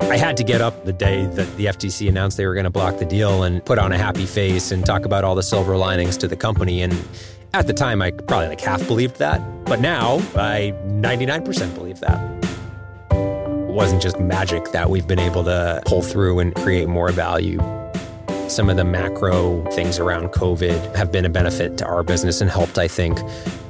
I had to get up the day that the FTC announced they were going to block the deal and put on a happy face and talk about all the silver linings to the company. And at the time, I probably like half believed that. But now I 99% believe that. It wasn't just magic that we've been able to pull through and create more value. Some of the macro things around COVID have been a benefit to our business and helped, I think,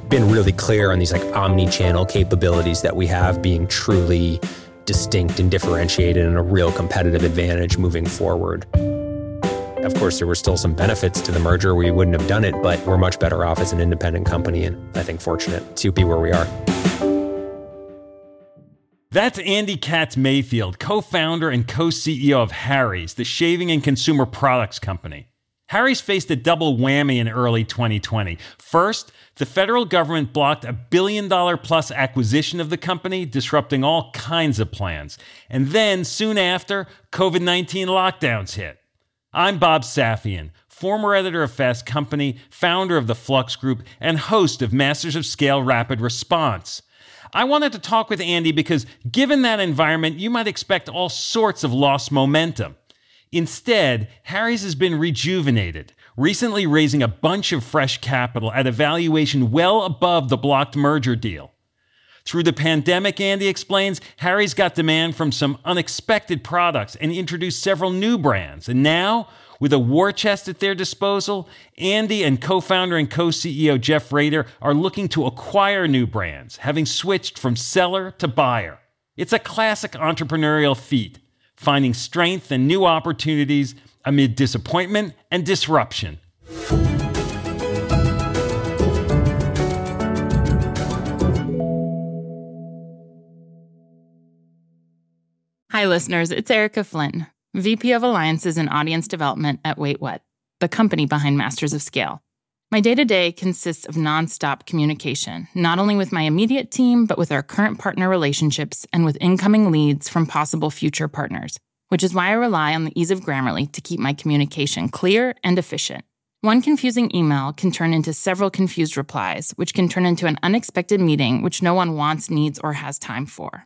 been really clear on these like omni-channel capabilities that we have being truly distinct and differentiated and a real competitive advantage moving forward. Of course, there were still some benefits to the merger. We wouldn't have done it, but we're much better off as an independent company and I think fortunate to be where we are. That's Andy Katz Mayfield, co founder and co CEO of Harry's, the shaving and consumer products company. Harry's faced a double whammy in early 2020. First, the federal government blocked a billion dollar plus acquisition of the company, disrupting all kinds of plans. And then, soon after, COVID 19 lockdowns hit. I'm Bob Safian, former editor of Fast Company, founder of the Flux Group, and host of Masters of Scale Rapid Response. I wanted to talk with Andy because, given that environment, you might expect all sorts of lost momentum. Instead, Harry's has been rejuvenated recently raising a bunch of fresh capital at a valuation well above the blocked merger deal. Through the pandemic, Andy explains, Harry's got demand from some unexpected products and introduced several new brands. And now, with a war chest at their disposal, Andy and co founder and co CEO Jeff Raider are looking to acquire new brands, having switched from seller to buyer. It's a classic entrepreneurial feat, finding strength and new opportunities amid disappointment and disruption. Hi, listeners. It's Erica Flynn, VP of Alliances and Audience Development at Wait What, the company behind Masters of Scale. My day to day consists of nonstop communication, not only with my immediate team, but with our current partner relationships and with incoming leads from possible future partners which is why I rely on the ease of Grammarly to keep my communication clear and efficient. One confusing email can turn into several confused replies, which can turn into an unexpected meeting which no one wants, needs, or has time for.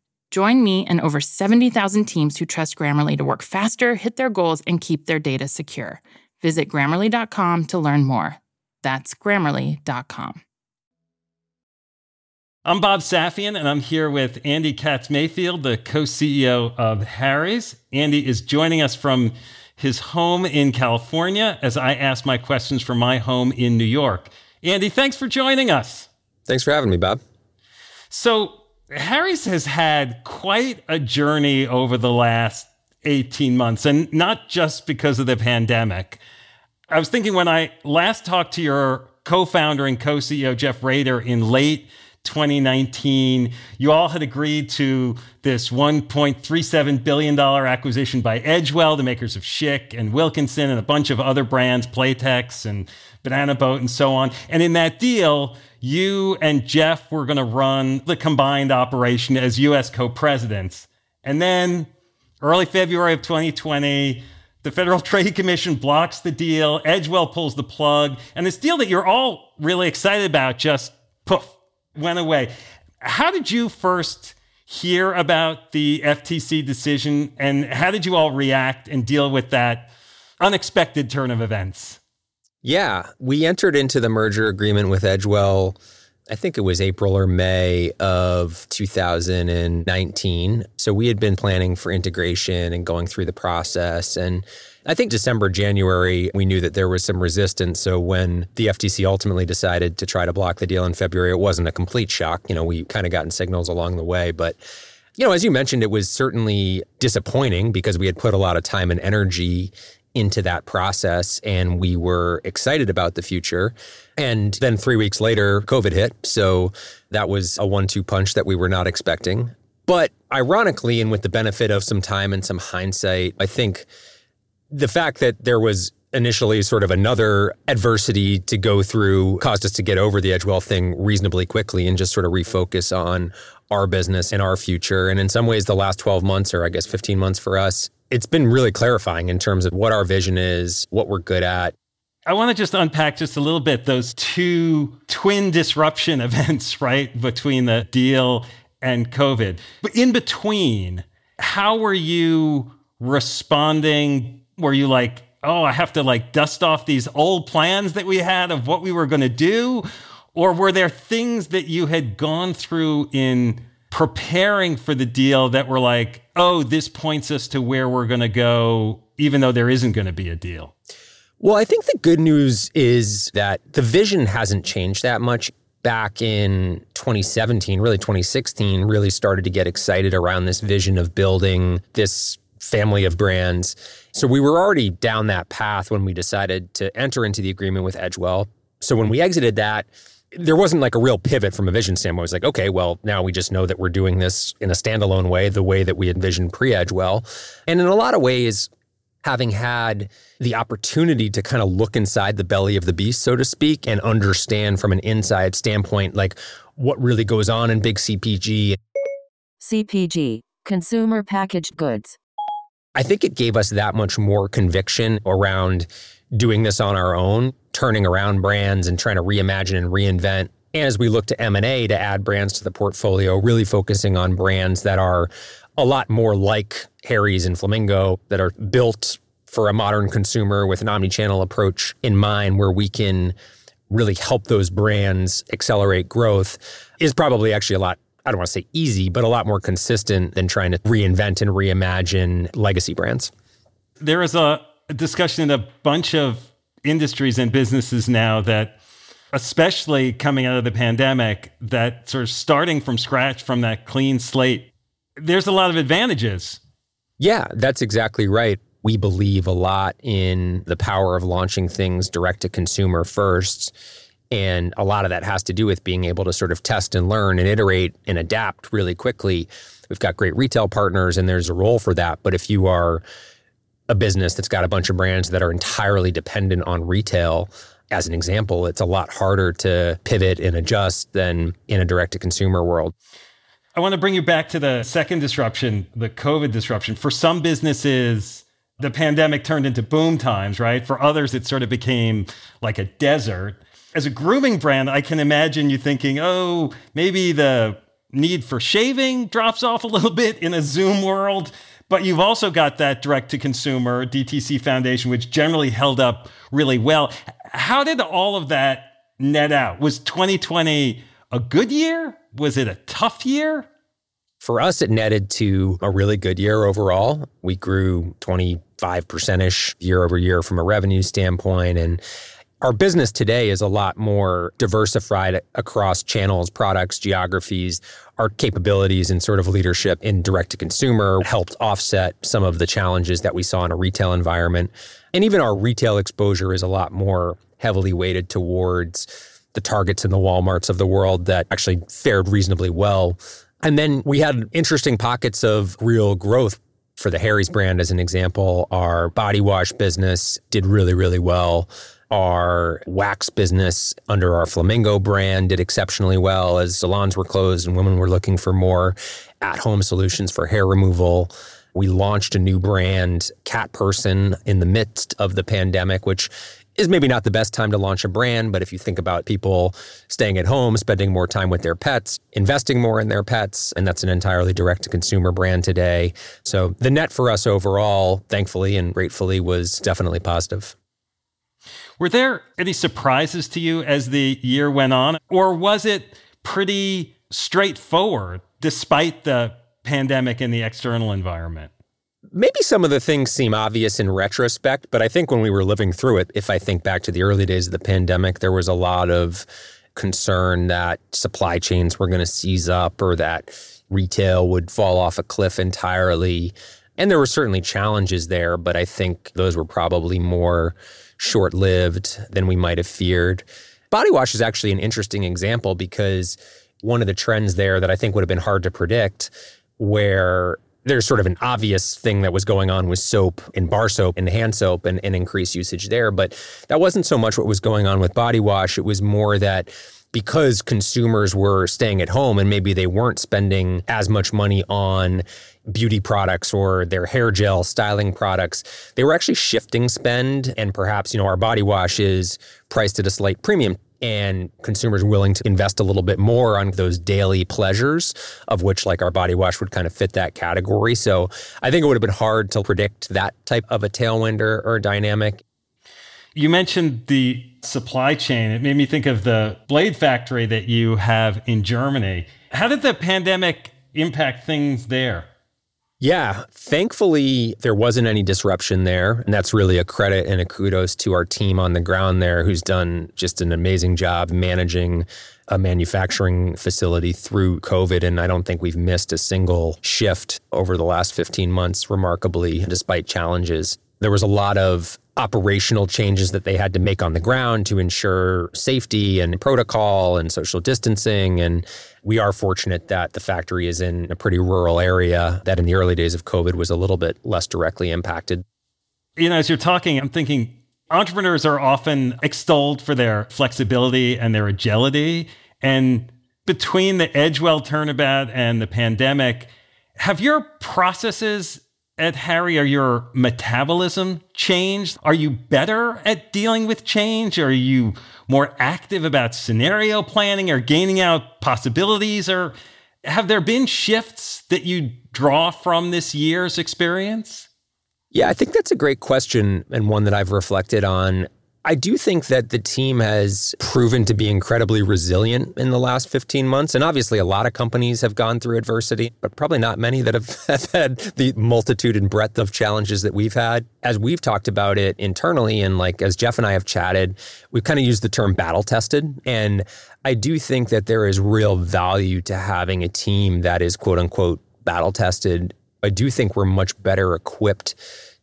Join me and over 70,000 teams who trust Grammarly to work faster, hit their goals, and keep their data secure. Visit grammarly.com to learn more. That's grammarly.com. I'm Bob Safian, and I'm here with Andy Katz Mayfield, the co CEO of Harry's. Andy is joining us from his home in California as I ask my questions from my home in New York. Andy, thanks for joining us. Thanks for having me, Bob. So, Harry's has had quite a journey over the last 18 months, and not just because of the pandemic. I was thinking when I last talked to your co founder and co CEO, Jeff Raider, in late 2019. You all had agreed to this $1.37 billion acquisition by Edgewell, the makers of Schick and Wilkinson and a bunch of other brands, Playtex and Banana Boat and so on. And in that deal, you and Jeff were going to run the combined operation as US co presidents. And then early February of 2020, the Federal Trade Commission blocks the deal. Edgewell pulls the plug. And this deal that you're all really excited about just poof, went away. How did you first hear about the FTC decision and how did you all react and deal with that unexpected turn of events? Yeah, we entered into the merger agreement with Edgewell. I think it was April or May of 2019. So we had been planning for integration and going through the process. And I think December, January, we knew that there was some resistance. So when the FTC ultimately decided to try to block the deal in February, it wasn't a complete shock. You know, we kind of gotten signals along the way. But, you know, as you mentioned, it was certainly disappointing because we had put a lot of time and energy into that process and we were excited about the future. And then three weeks later, COVID hit. So that was a one two punch that we were not expecting. But ironically, and with the benefit of some time and some hindsight, I think the fact that there was initially sort of another adversity to go through caused us to get over the Edgewell thing reasonably quickly and just sort of refocus on our business and our future. And in some ways, the last 12 months, or I guess 15 months for us, it's been really clarifying in terms of what our vision is, what we're good at. I want to just unpack just a little bit those two twin disruption events, right? Between the deal and COVID. But in between, how were you responding were you like, oh, I have to like dust off these old plans that we had of what we were going to do? Or were there things that you had gone through in preparing for the deal that were like, oh, this points us to where we're going to go, even though there isn't going to be a deal? Well, I think the good news is that the vision hasn't changed that much. Back in 2017, really 2016, really started to get excited around this vision of building this family of brands. So we were already down that path when we decided to enter into the agreement with Edgewell. So when we exited that, there wasn't like a real pivot from a vision standpoint. It was like, okay, well, now we just know that we're doing this in a standalone way, the way that we envisioned pre Edgewell. And in a lot of ways, having had the opportunity to kind of look inside the belly of the beast, so to speak, and understand from an inside standpoint, like what really goes on in big CPG. CPG, consumer packaged goods. I think it gave us that much more conviction around doing this on our own, turning around brands and trying to reimagine and reinvent. And as we look to M&A to add brands to the portfolio, really focusing on brands that are a lot more like Harry's and Flamingo that are built for a modern consumer with an omni-channel approach in mind where we can really help those brands accelerate growth is probably actually a lot I don't want to say easy, but a lot more consistent than trying to reinvent and reimagine legacy brands. There is a discussion in a bunch of industries and businesses now that, especially coming out of the pandemic, that sort of starting from scratch from that clean slate, there's a lot of advantages. Yeah, that's exactly right. We believe a lot in the power of launching things direct to consumer first and a lot of that has to do with being able to sort of test and learn and iterate and adapt really quickly. We've got great retail partners and there's a role for that. But if you are a business that's got a bunch of brands that are entirely dependent on retail, as an example, it's a lot harder to pivot and adjust than in a direct to consumer world. I want to bring you back to the second disruption, the COVID disruption. For some businesses, the pandemic turned into boom times, right? For others, it sort of became like a desert as a grooming brand, I can imagine you thinking, oh, maybe the need for shaving drops off a little bit in a Zoom world. But you've also got that direct to consumer DTC foundation, which generally held up really well. How did all of that net out? Was 2020 a good year? Was it a tough year? For us, it netted to a really good year overall. We grew 25% ish year over year from a revenue standpoint. And our business today is a lot more diversified across channels, products, geographies. Our capabilities and sort of leadership in direct to consumer helped offset some of the challenges that we saw in a retail environment. And even our retail exposure is a lot more heavily weighted towards the Targets and the Walmarts of the world that actually fared reasonably well. And then we had interesting pockets of real growth for the Harry's brand, as an example. Our body wash business did really, really well. Our wax business under our Flamingo brand did exceptionally well as salons were closed and women were looking for more at home solutions for hair removal. We launched a new brand, Cat Person, in the midst of the pandemic, which is maybe not the best time to launch a brand, but if you think about people staying at home, spending more time with their pets, investing more in their pets, and that's an entirely direct to consumer brand today. So the net for us overall, thankfully and gratefully, was definitely positive. Were there any surprises to you as the year went on, or was it pretty straightforward despite the pandemic and the external environment? Maybe some of the things seem obvious in retrospect, but I think when we were living through it, if I think back to the early days of the pandemic, there was a lot of concern that supply chains were going to seize up or that retail would fall off a cliff entirely. And there were certainly challenges there, but I think those were probably more short lived than we might have feared. Body wash is actually an interesting example because one of the trends there that I think would have been hard to predict, where there's sort of an obvious thing that was going on with soap and bar soap and hand soap and, and increased usage there. But that wasn't so much what was going on with body wash. It was more that because consumers were staying at home and maybe they weren't spending as much money on beauty products or their hair gel styling products, they were actually shifting spend. And perhaps, you know, our body wash is priced at a slight premium and consumers willing to invest a little bit more on those daily pleasures of which like our body wash would kind of fit that category. So i think it would have been hard to predict that type of a tailwind or, or dynamic. You mentioned the supply chain. It made me think of the blade factory that you have in germany. How did the pandemic impact things there yeah, thankfully there wasn't any disruption there. And that's really a credit and a kudos to our team on the ground there who's done just an amazing job managing a manufacturing facility through COVID. And I don't think we've missed a single shift over the last 15 months, remarkably, despite challenges. There was a lot of operational changes that they had to make on the ground to ensure safety and protocol and social distancing. And we are fortunate that the factory is in a pretty rural area that in the early days of COVID was a little bit less directly impacted. You know, as you're talking, I'm thinking entrepreneurs are often extolled for their flexibility and their agility. And between the Edgewell turnabout and the pandemic, have your processes at Harry, are your metabolism changed? Are you better at dealing with change? Are you more active about scenario planning or gaining out possibilities? Or have there been shifts that you draw from this year's experience? Yeah, I think that's a great question and one that I've reflected on. I do think that the team has proven to be incredibly resilient in the last 15 months. And obviously, a lot of companies have gone through adversity, but probably not many that have, have had the multitude and breadth of challenges that we've had. As we've talked about it internally, and like as Jeff and I have chatted, we've kind of used the term battle tested. And I do think that there is real value to having a team that is quote unquote battle tested. I do think we're much better equipped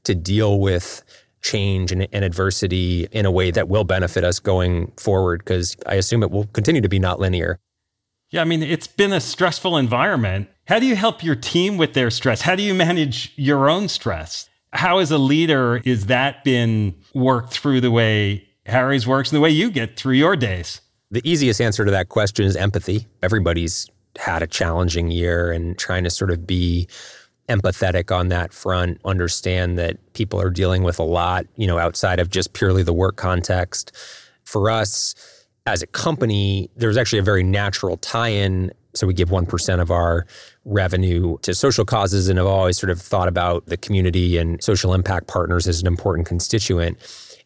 to deal with change and, and, adversity in a way that will benefit us going forward because I assume it will continue to be not linear. Yeah, I mean, it's been a stressful environment. How do you help your team with their stress? How do you manage your own stress? How, as a leader, is that been worked through the way Harry's works and the way you get through your days? The easiest answer to that question is empathy. Everybody's had a challenging year and trying to sort of be empathetic on that front, understand that people are dealing with a lot, you know, outside of just purely the work context. For us as a company, there's actually a very natural tie in. So we give 1% of our revenue to social causes and have always sort of thought about the community and social impact partners as an important constituent.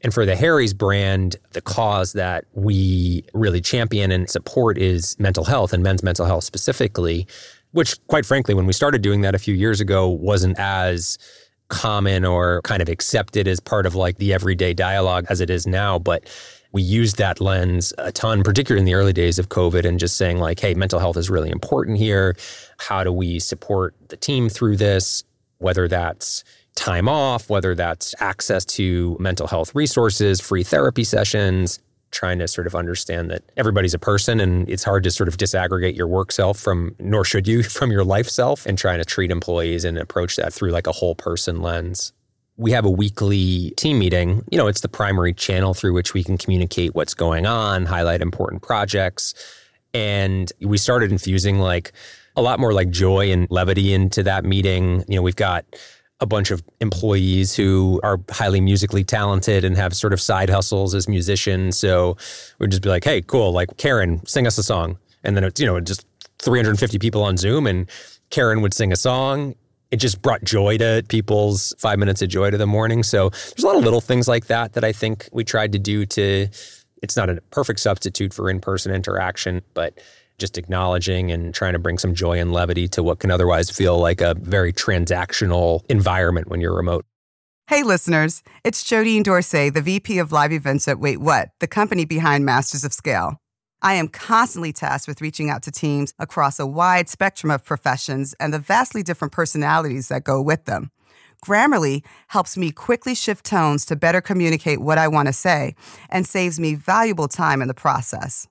And for the Harry's brand, the cause that we really champion and support is mental health and men's mental health specifically which quite frankly, when we started doing that a few years ago, wasn't as common or kind of accepted as part of like the everyday dialogue as it is now. But we used that lens a ton, particularly in the early days of COVID, and just saying, like, hey, mental health is really important here. How do we support the team through this? Whether that's time off, whether that's access to mental health resources, free therapy sessions, trying to sort of understand that everybody's a person and it's hard to sort of disaggregate your work self from, nor should you, from your life self and trying to treat employees and approach that through like a whole person lens. We have a weekly team meeting. You know, it's the primary channel through which we can communicate what's going on, highlight important projects. And we started infusing like a lot more like joy and levity into that meeting. You know, we've got a bunch of employees who are highly musically talented and have sort of side hustles as musicians. So we'd just be like, hey, cool, like Karen, sing us a song. And then it's, you know, just 350 people on Zoom and Karen would sing a song. It just brought joy to people's five minutes of joy to the morning. So there's a lot of little things like that that I think we tried to do to, it's not a perfect substitute for in person interaction, but just acknowledging and trying to bring some joy and levity to what can otherwise feel like a very transactional environment when you're remote. Hey, listeners, it's Jodine Dorsey, the VP of Live Events at Wait What, the company behind Masters of Scale. I am constantly tasked with reaching out to teams across a wide spectrum of professions and the vastly different personalities that go with them. Grammarly helps me quickly shift tones to better communicate what I want to say and saves me valuable time in the process.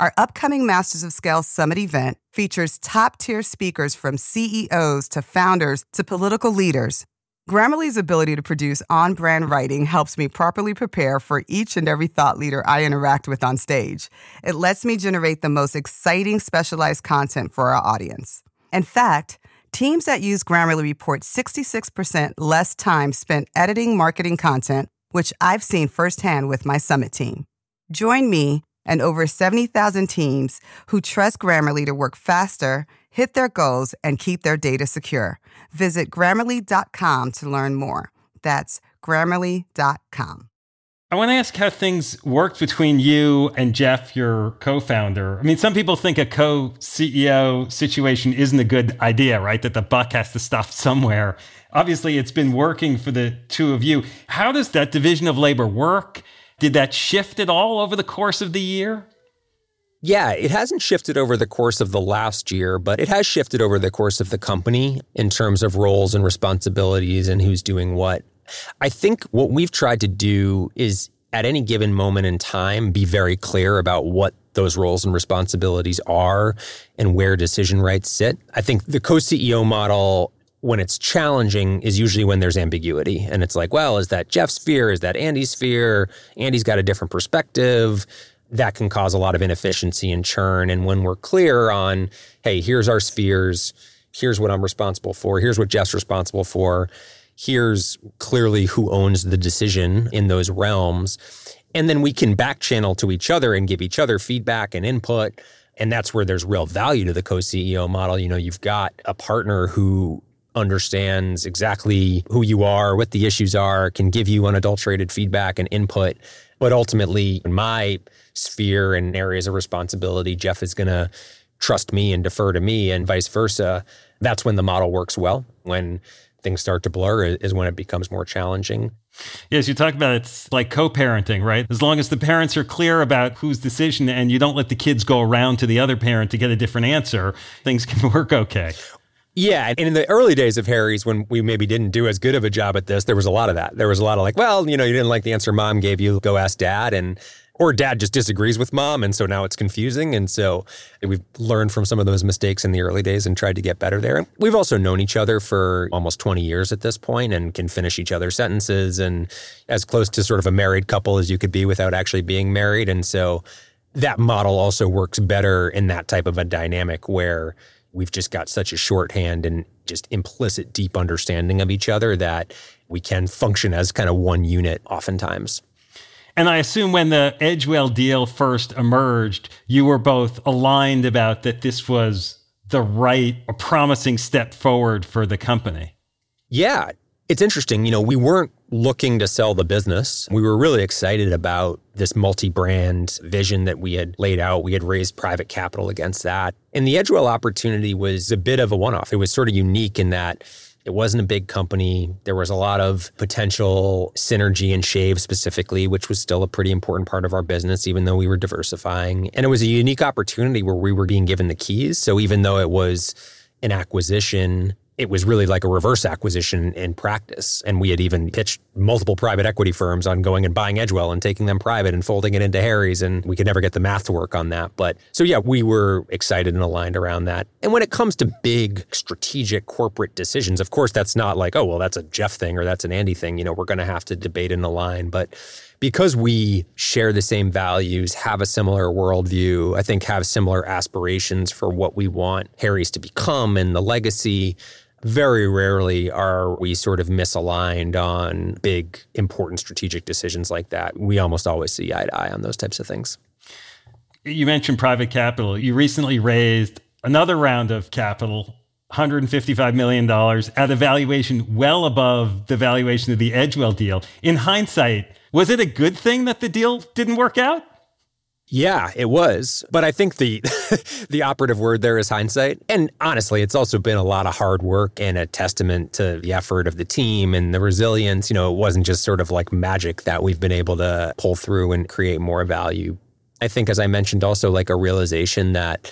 Our upcoming Masters of Scale Summit event features top tier speakers from CEOs to founders to political leaders. Grammarly's ability to produce on brand writing helps me properly prepare for each and every thought leader I interact with on stage. It lets me generate the most exciting specialized content for our audience. In fact, teams that use Grammarly report 66% less time spent editing marketing content, which I've seen firsthand with my summit team. Join me and over 70,000 teams who trust Grammarly to work faster, hit their goals, and keep their data secure. Visit grammarly.com to learn more. That's grammarly.com. I want to ask how things worked between you and Jeff, your co founder. I mean, some people think a co CEO situation isn't a good idea, right? That the buck has to stop somewhere. Obviously, it's been working for the two of you. How does that division of labor work? Did that shift at all over the course of the year? Yeah, it hasn't shifted over the course of the last year, but it has shifted over the course of the company in terms of roles and responsibilities and who's doing what. I think what we've tried to do is at any given moment in time be very clear about what those roles and responsibilities are and where decision rights sit. I think the co CEO model when it's challenging is usually when there's ambiguity. And it's like, well, is that Jeff's fear? Is that Andy's fear? Andy's got a different perspective. That can cause a lot of inefficiency and churn. And when we're clear on, hey, here's our spheres, here's what I'm responsible for, here's what Jeff's responsible for, here's clearly who owns the decision in those realms. And then we can back channel to each other and give each other feedback and input. And that's where there's real value to the co CEO model. You know, you've got a partner who understands exactly who you are, what the issues are, can give you unadulterated feedback and input. But ultimately, in my sphere and areas of responsibility, Jeff is going to trust me and defer to me, and vice versa. That's when the model works well. When things start to blur is when it becomes more challenging. Yes, you talk about it's like co-parenting, right? As long as the parents are clear about whose decision and you don't let the kids go around to the other parent to get a different answer, things can work okay. Yeah. And in the early days of Harry's, when we maybe didn't do as good of a job at this, there was a lot of that. There was a lot of like, well, you know, you didn't like the answer mom gave you, go ask dad. And, or dad just disagrees with mom. And so now it's confusing. And so we've learned from some of those mistakes in the early days and tried to get better there. We've also known each other for almost 20 years at this point and can finish each other's sentences and as close to sort of a married couple as you could be without actually being married. And so that model also works better in that type of a dynamic where we've just got such a shorthand and just implicit deep understanding of each other that we can function as kind of one unit oftentimes. And I assume when the Edgewell deal first emerged, you were both aligned about that this was the right, a promising step forward for the company. Yeah, it's interesting. You know, we weren't looking to sell the business. We were really excited about this multi brand vision that we had laid out. We had raised private capital against that. And the Edgewell opportunity was a bit of a one off. It was sort of unique in that it wasn't a big company. There was a lot of potential synergy in shave specifically, which was still a pretty important part of our business, even though we were diversifying. And it was a unique opportunity where we were being given the keys. So even though it was an acquisition, it was really like a reverse acquisition in practice. And we had even pitched multiple private equity firms on going and buying Edgewell and taking them private and folding it into Harry's. And we could never get the math to work on that. But so, yeah, we were excited and aligned around that. And when it comes to big strategic corporate decisions, of course, that's not like, oh, well, that's a Jeff thing or that's an Andy thing. You know, we're going to have to debate and align. But because we share the same values, have a similar worldview, I think have similar aspirations for what we want Harry's to become and the legacy, very rarely are we sort of misaligned on big, important strategic decisions like that. We almost always see eye to eye on those types of things. You mentioned private capital. You recently raised another round of capital, $155 million at a valuation well above the valuation of the Edgewell deal. In hindsight, was it a good thing that the deal didn't work out? Yeah, it was. But I think the the operative word there is hindsight. And honestly, it's also been a lot of hard work and a testament to the effort of the team and the resilience. You know, it wasn't just sort of like magic that we've been able to pull through and create more value. I think as I mentioned also like a realization that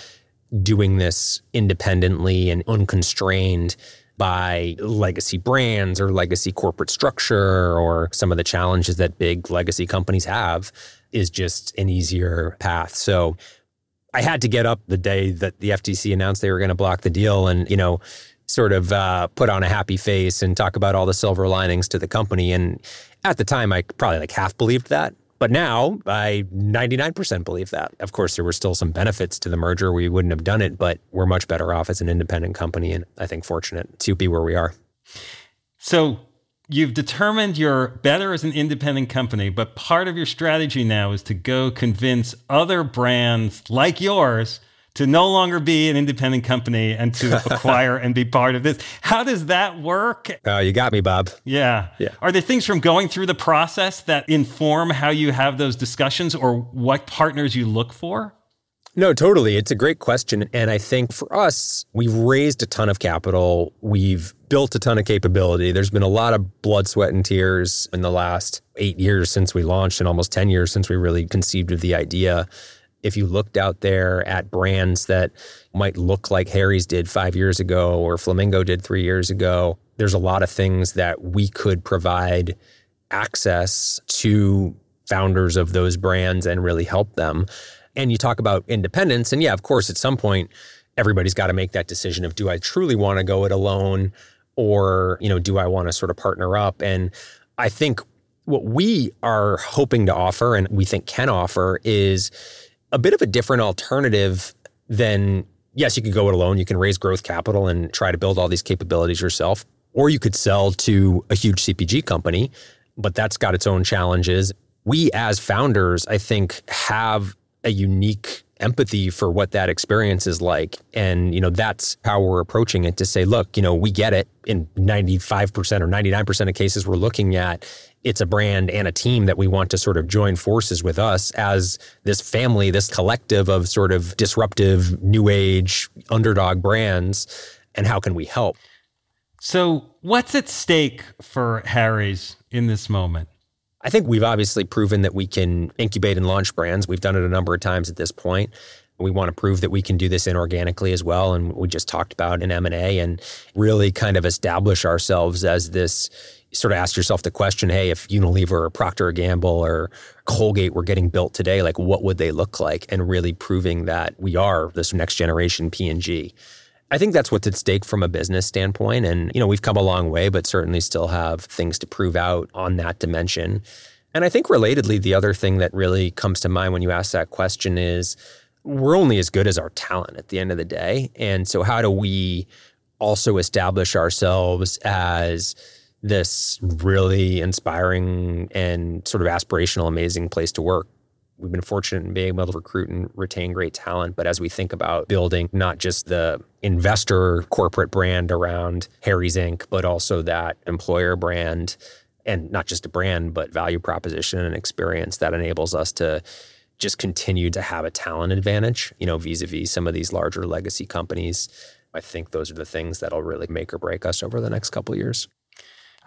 doing this independently and unconstrained by legacy brands or legacy corporate structure or some of the challenges that big legacy companies have is just an easier path. So I had to get up the day that the FTC announced they were going to block the deal and, you know, sort of uh, put on a happy face and talk about all the silver linings to the company. And at the time, I probably like half believed that. But now I 99% believe that. Of course, there were still some benefits to the merger. We wouldn't have done it, but we're much better off as an independent company. And I think fortunate to be where we are. So you've determined you're better as an independent company, but part of your strategy now is to go convince other brands like yours to no longer be an independent company and to acquire and be part of this. How does that work? Uh, you got me, Bob. Yeah. Yeah. Are there things from going through the process that inform how you have those discussions or what partners you look for? No, totally. It's a great question. And I think for us, we've raised a ton of capital. We've built a ton of capability. There's been a lot of blood, sweat, and tears in the last eight years since we launched and almost 10 years since we really conceived of the idea if you looked out there at brands that might look like Harry's did five years ago or Flamingo did three years ago, there's a lot of things that we could provide access to founders of those brands and really help them. And you talk about independence, and yeah, of course, at some point, everybody's got to make that decision of do I truly want to go it alone or, you know, do I want to sort of partner up? And I think what we are hoping to offer and we think can offer is a bit of a different alternative than yes, you could go it alone. You can raise growth capital and try to build all these capabilities yourself, or you could sell to a huge CPG company, but that's got its own challenges. We as founders, I think, have a unique empathy for what that experience is like. And, you know, that's how we're approaching it to say, look, you know, we get it in 95% or 99% of cases we're looking at it's a brand and a team that we want to sort of join forces with us as this family, this collective of sort of disruptive, new age, underdog brands. And how can we help? So, what's at stake for Harry's in this moment? I think we've obviously proven that we can incubate and launch brands. We've done it a number of times at this point. We want to prove that we can do this inorganically as well. And we just talked about an M&A and really kind of establish ourselves as this sort of ask yourself the question, hey, if Unilever or Procter & Gamble or Colgate were getting built today, like what would they look like? And really proving that we are this next generation P&G. I think that's what's at stake from a business standpoint. And, you know, we've come a long way, but certainly still have things to prove out on that dimension. And I think relatedly, the other thing that really comes to mind when you ask that question is we're only as good as our talent at the end of the day. And so how do we also establish ourselves as this really inspiring and sort of aspirational, amazing place to work. We've been fortunate in being able to recruit and retain great talent. But as we think about building not just the investor corporate brand around Harry's Inc., but also that employer brand, and not just a brand, but value proposition and experience that enables us to just continue to have a talent advantage, you know, vis a vis some of these larger legacy companies. I think those are the things that'll really make or break us over the next couple years.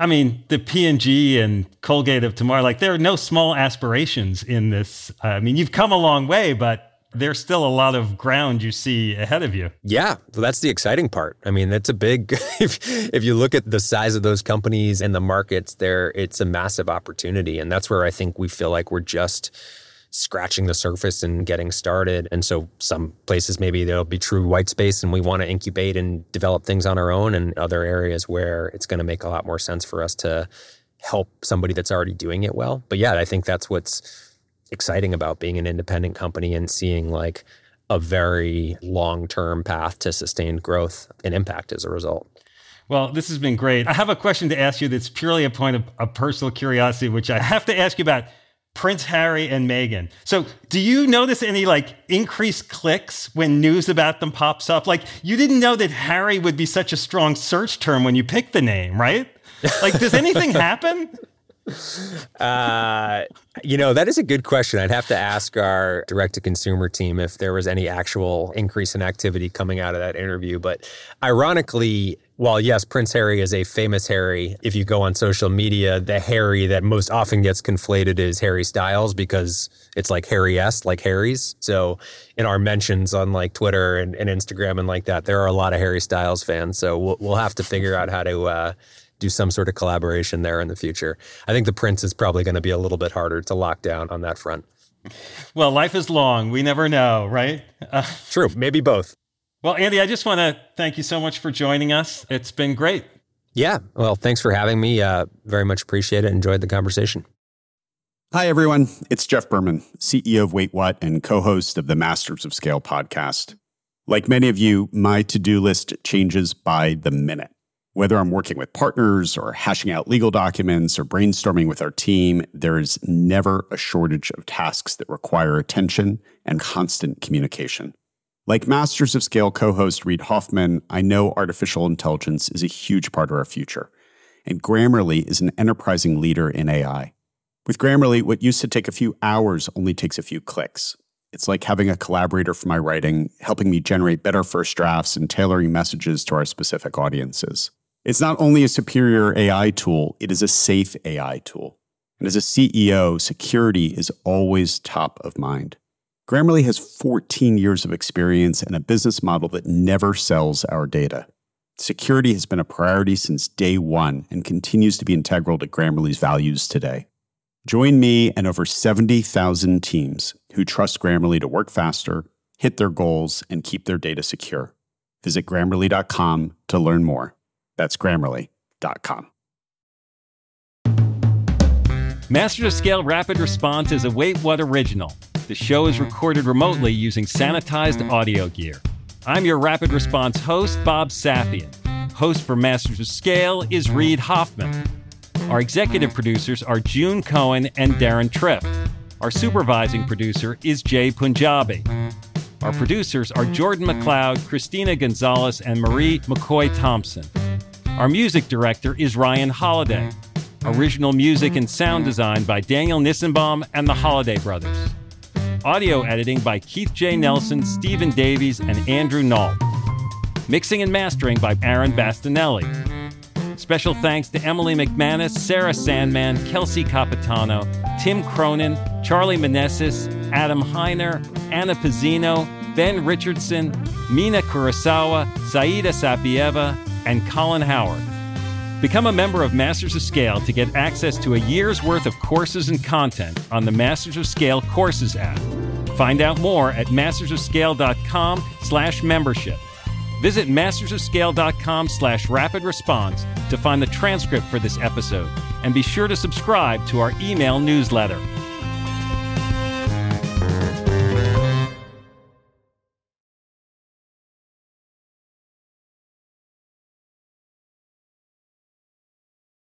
I mean, the P&G and Colgate of tomorrow, like there are no small aspirations in this. I mean, you've come a long way, but there's still a lot of ground you see ahead of you. Yeah, well, that's the exciting part. I mean, it's a big. If, if you look at the size of those companies and the markets, there, it's a massive opportunity, and that's where I think we feel like we're just scratching the surface and getting started. And so some places maybe there'll be true white space and we want to incubate and develop things on our own and other areas where it's going to make a lot more sense for us to help somebody that's already doing it well. But yeah, I think that's what's exciting about being an independent company and seeing like a very long-term path to sustained growth and impact as a result. Well, this has been great. I have a question to ask you that's purely a point of, of personal curiosity, which I have to ask you about. Prince Harry and Meghan. So, do you notice any like increased clicks when news about them pops up? Like, you didn't know that Harry would be such a strong search term when you picked the name, right? Like, does anything happen? Uh, you know, that is a good question. I'd have to ask our direct to consumer team if there was any actual increase in activity coming out of that interview. But ironically, while yes, Prince Harry is a famous Harry, if you go on social media, the Harry that most often gets conflated is Harry Styles because it's like Harry S, like Harry's. So in our mentions on like Twitter and, and, Instagram and like that, there are a lot of Harry Styles fans. So we'll, we'll have to figure out how to uh, do some sort of collaboration there in the future. I think the Prince is probably going to be a little bit harder to lock down on that front. Well, life is long. We never know, right? Uh, True. Maybe both. Well, Andy, I just want to thank you so much for joining us. It's been great. Yeah. Well, thanks for having me. Uh, very much appreciate it. Enjoyed the conversation. Hi, everyone. It's Jeff Berman, CEO of Wait What and co host of the Masters of Scale podcast. Like many of you, my to do list changes by the minute. Whether I'm working with partners or hashing out legal documents or brainstorming with our team, there is never a shortage of tasks that require attention and constant communication. Like Masters of Scale co host Reid Hoffman, I know artificial intelligence is a huge part of our future, and Grammarly is an enterprising leader in AI. With Grammarly, what used to take a few hours only takes a few clicks. It's like having a collaborator for my writing, helping me generate better first drafts and tailoring messages to our specific audiences. It's not only a superior AI tool, it is a safe AI tool. And as a CEO, security is always top of mind. Grammarly has 14 years of experience and a business model that never sells our data. Security has been a priority since day one and continues to be integral to Grammarly's values today. Join me and over 70,000 teams who trust Grammarly to work faster, hit their goals, and keep their data secure. Visit grammarly.com to learn more. That's grammarly.com. Masters of Scale Rapid Response is a Wait What original. The show is recorded remotely using sanitized audio gear. I'm your rapid response host, Bob Safian. Host for Masters of Scale is Reid Hoffman. Our executive producers are June Cohen and Deron Triff. Our supervising producer is Jay Punjabi. Our producers are Jordan McLeod, Christina Gonzalez, and Marie McCoy Thompson. Our music director is Ryan Holladay. Original music and sound design by Daniel Nissenbaum and the Holladay Brothers. Audio editing by Keith J. Nelson, Stephen Davies, and Andrew Nault. Mixing and mastering by Aaron Bastinelli. Special thanks to Emily McManus, Sarah Sandman, Kelsey Capitano, Tim Cronin, Charlie Manessis, Adam Heiner, Anna Pizzino, Ben Richardson, Mina Kurosawa, Saida Sapieva, and Colin Howard. Become a member of Masters of Scale to get access to a year's worth of courses and content on the Masters of Scale Courses app. Find out more at mastersofscale.com slash membership. Visit mastersofscale.com slash rapid response to find the transcript for this episode and be sure to subscribe to our email newsletter.